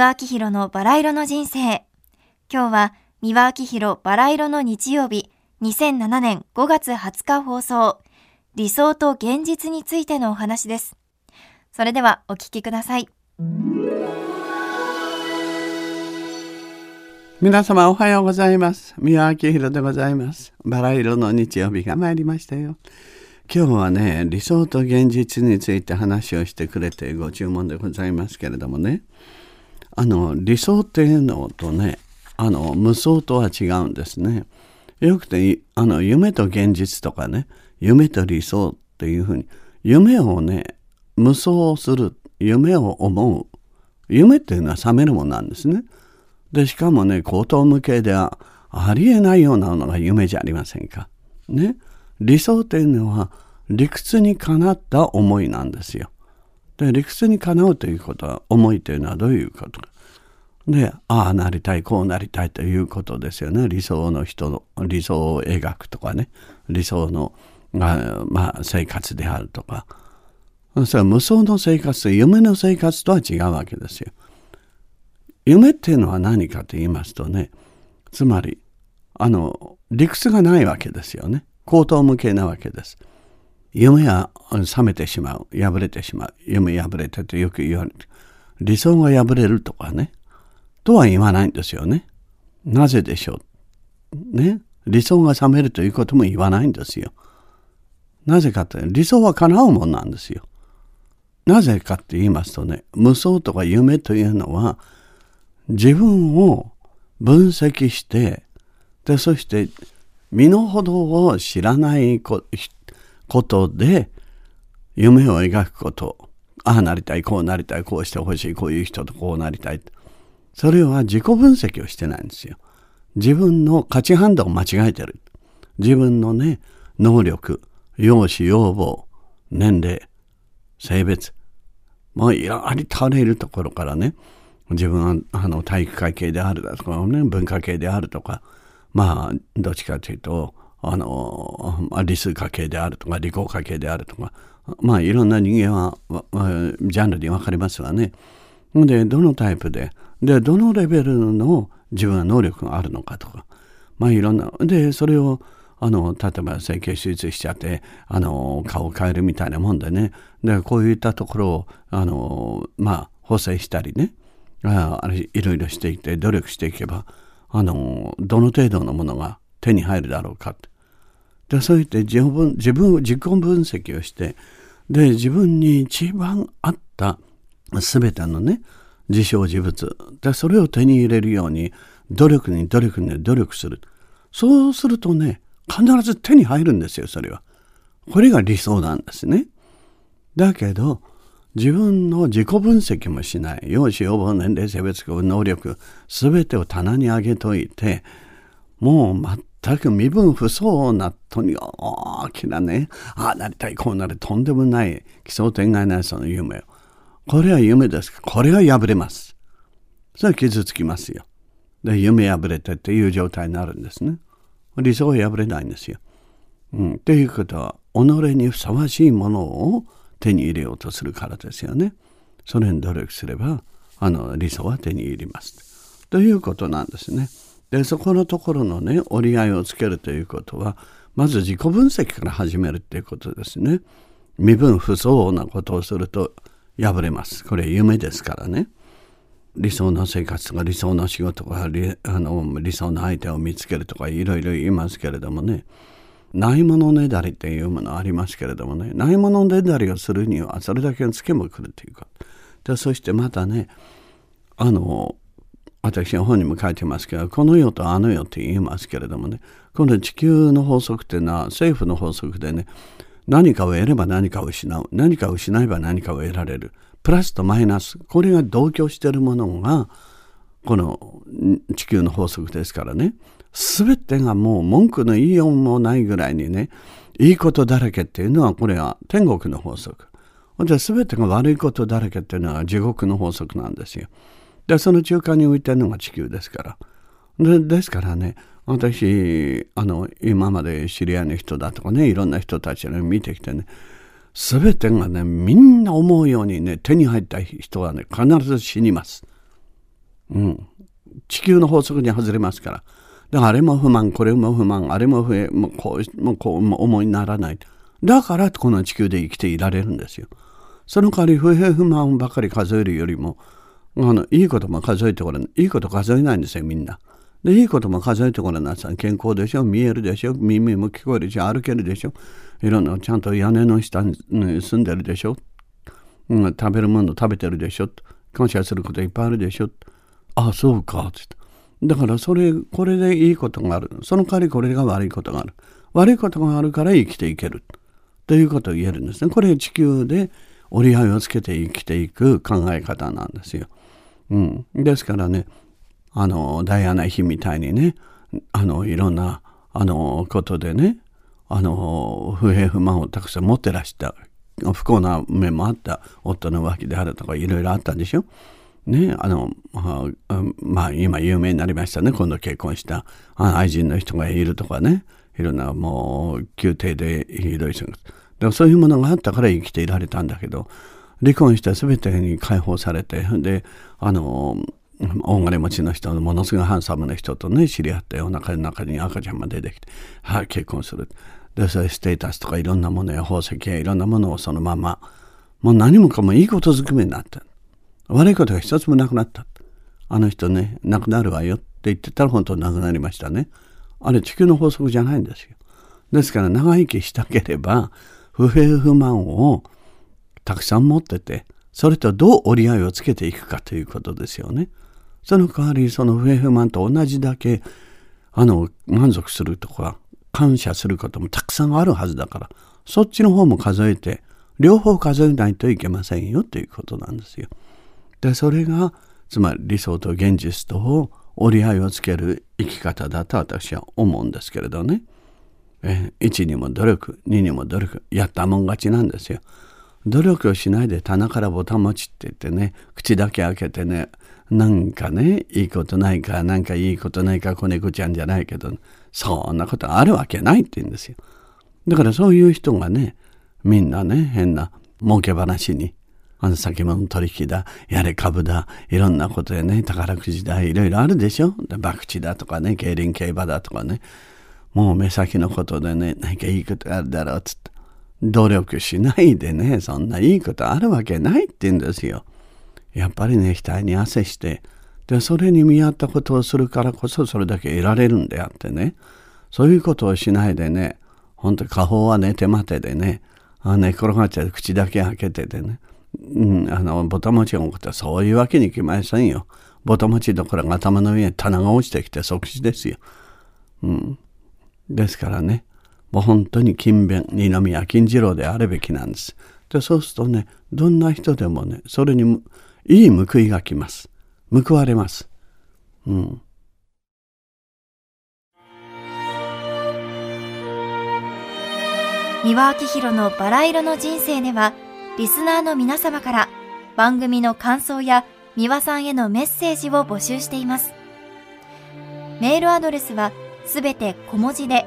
輪明宏のバラ色の人生。今日は三輪明宏バラ色の日曜日、2007年5月20日放送、理想と現実についてのお話です。それではお聞きください。皆様おはようございます。三輪明宏でございます。バラ色の日曜日が参りましたよ。今日はね、理想と現実について話をしてくれてご注文でございますけれどもね、あの、理想っていうのとね、あの、無双とは違うんですね。よくて、あの、夢と現実とかね、夢と理想っていうふうに、夢をね、無双する、夢を思う。夢っていうのは覚めるものなんですね。で、しかもね、口頭向けではありえないようなのが夢じゃありませんか。ね。理想というのは理屈にかなった思いなんですよ。で理屈にかなうということは思いというのはどういうことか。でああなりたいこうなりたいということですよね理想の人の理想を描くとかね理想のまあ、生活であるとかそれは無双の生活と夢の生活とは違うわけですよ。夢っていうのは何かと言いますとねつまりあの理屈がないわけですよね。口頭向けなわけです。夢は冷めてしまう。破れてしまう。夢破れてとよく言われる。理想が破れるとかね。とは言わないんですよね。なぜでしょう？ね？理想が冷めるということも言わないんですよ。なぜかって理想は叶うもんなんですよ。なぜかって言いますとね、無双とか夢というのは自分を分析してでそして身の程を知らないことで夢を描くこと。ああなりたいこうなりたいこうしてほしいこういう人とこうなりたい。それは自己分析をしてないんですよ。自分の価値判断を間違えてる。自分のね能力容姿要望年齢性別もうありとあらゆるところからね自分はあの体育会系であるだとか、ね、文化系であるとかまあどっちかというとあの、まあ、理数科系であるとか理工科系であるとかまあいろんな人間は、ジャンルに分かりますわね。でどのタイプででどのレベルの自分は能力があるのかとかまあいろんなでそれをあの例えば整形手術しちゃってあの顔を変えるみたいなもんでねでこういったところをあのまあ補正したりねあいろいろしていって努力していけばあのどの程度のものが手に入るだろうかってでそうやって自分自分自己分析をしてで自分に一番合った全てのね自称自物でそれを手に入れるように努力に努力に努力するそうするとね必ず手に入るんですよそれはこれが理想なんですねだけど自分の自己分析もしない。容姿、要望、年齢、性別、能力、すべてを棚に上げといて、もう全く身分不相なとに大きなね、ああなりたい、こうなる、とんでもない奇想天外なその夢を。これは夢ですこれは破れます。それは傷つきますよ。で、夢破れてっていう状態になるんですね。理想は破れないんですよ。うん。ということは、己にふさわしいものを手に入れようとするからですよね。それに努力すればあの理想は手に入ります。ということなんですね。でそこのところのね折り合いをつけるということはまず自己分析から始めるっていうことですね。身分不相応なことをすると破れます。これ夢ですからね。理想の生活とか理想の仕事とか理あの理想の相手を見つけるとかいろいろ言いますけれどもねないものねだりっていうものありますけれどもねないものねだりをするにはそれだけのツケも来るというかでそしてまたねあの私の本にも書いてますけどこの世とあの世って言いますけれどもねこの地球の法則っていうのは政府の法則でね何かを得れば何かを失う何かを失えば何かを得られるプラスとマイナスこれが同居しているものがこの地球の法則ですからね全てがもう文句の言いようもないぐらいにね、いいことだらけっていうのはこれは天国の法則。じゃあ全てが悪いことだらけっていうのは地獄の法則なんですよ。で、その中間に浮いてるのが地球ですから。でですからね、私、あの、今まで知り合いの人だとかね、いろんな人たちを見てきてね、全てがね、みんな思うようにね、手に入った人はね、必ず死にます。うん。地球の法則に外れますから。だからあれも不満、これも不満、あれも増え、もうこう、もうこう、も思いにならない。だからこの地球で生きていられるんですよ。その代わり不平不満ばかり数えるよりも、あの、いいことも数えてごらん。いいこと数えないんですよ、みんな。で、いいことも数えてごらんなさい。健康でしょ、見えるでしょ、耳も聞こえるし、歩けるでしょ？いろんな、ちゃんと屋根の下に住んでるでしょ？うん、食べるもの食べてるでしょ？感謝することいっぱいあるでしょ？ああ、そうか、って。だからそれ、これでいいことがある。その代わりこれが悪いことがある。悪いことがあるから生きていける。ということを言えるんですね。これ地球で折り合いをつけて生きていく考え方なんですよ。うん。ですからね、あの、ダイアナ妃みたいにね、あの、いろんな、あの、ことでね、あの、不平不満をたくさん持ってらした不幸な面もあった夫の浮気であるとかいろいろあったんでしょ？ね、あの、まあ、今有名になりましたね。今度結婚した愛人の人がいるとかね。いろんなもう、宮廷でひどい人が。そういうものがあったから生きていられたんだけど、離婚した全てに解放されて、で、あの、大金持ちの人のものすごいハンサムな人とね、知り合って、お腹の中に赤ちゃんが出てきて、はい、結婚する。で、そういうステータスとかいろんなものや宝石やいろんなものをそのまま、もう何もかもいいことずくめになった。悪いことが一つもなくなった。あの人ね、亡くなるわよって言ってたら本当に亡くなりましたね。あれ地球の法則じゃないんですよ。ですから長生きしたければ、不平不満をたくさん持ってて、それとどう折り合いをつけていくかということですよね。その代わり、その不平不満と同じだけ、あの、満足するとか、感謝することもたくさんあるはずだから、そっちの方も数えて、両方数えないといけませんよということなんですよ。でそれがつまり理想と現実と折り合いをつける生き方だと私は思うんですけれどね。え1にも努力2にも努力やったもん勝ちなんですよ。努力をしないで棚からボタン持ちって言ってね口だけ開けてねなんかねいいことないかなんかいいことないか子猫ちゃんじゃないけどそんなことあるわけないって言うんですよ。だからそういう人がねみんなね変な儲け話にあの先物取引だ、やれ株だ、いろんなことでね、宝くじだ、いろいろあるでしょ博打だとかね、競輪競馬だとかね。もう目先のことでね、何かいいことあるだろうっつって。努力しないでね、そんないいことあるわけないって言うんですよ。やっぱりね、額に汗して、で、それに見合ったことをするからこそそれだけ得られるんであってね。そういうことをしないでね、ほんと下方は寝て待てでね、あ寝転がっちゃう口だけ開けててね。うん、あの、ぼたもちが起こったらそういうわけにいきませんよ。ぼたもちどころが頭の上に棚が落ちてきて即死ですよ。うん。ですからね、もう本当に勤勉、二宮金次郎であるべきなんです。で、そうするとね、どんな人でもね、それにいい報いが来ます。報われます。うん。三輪明宏のバラ色の人生では、リスナーの皆様から番組の感想や三輪さんへのメッセージを募集しています。メールアドレスはすべて小文字で、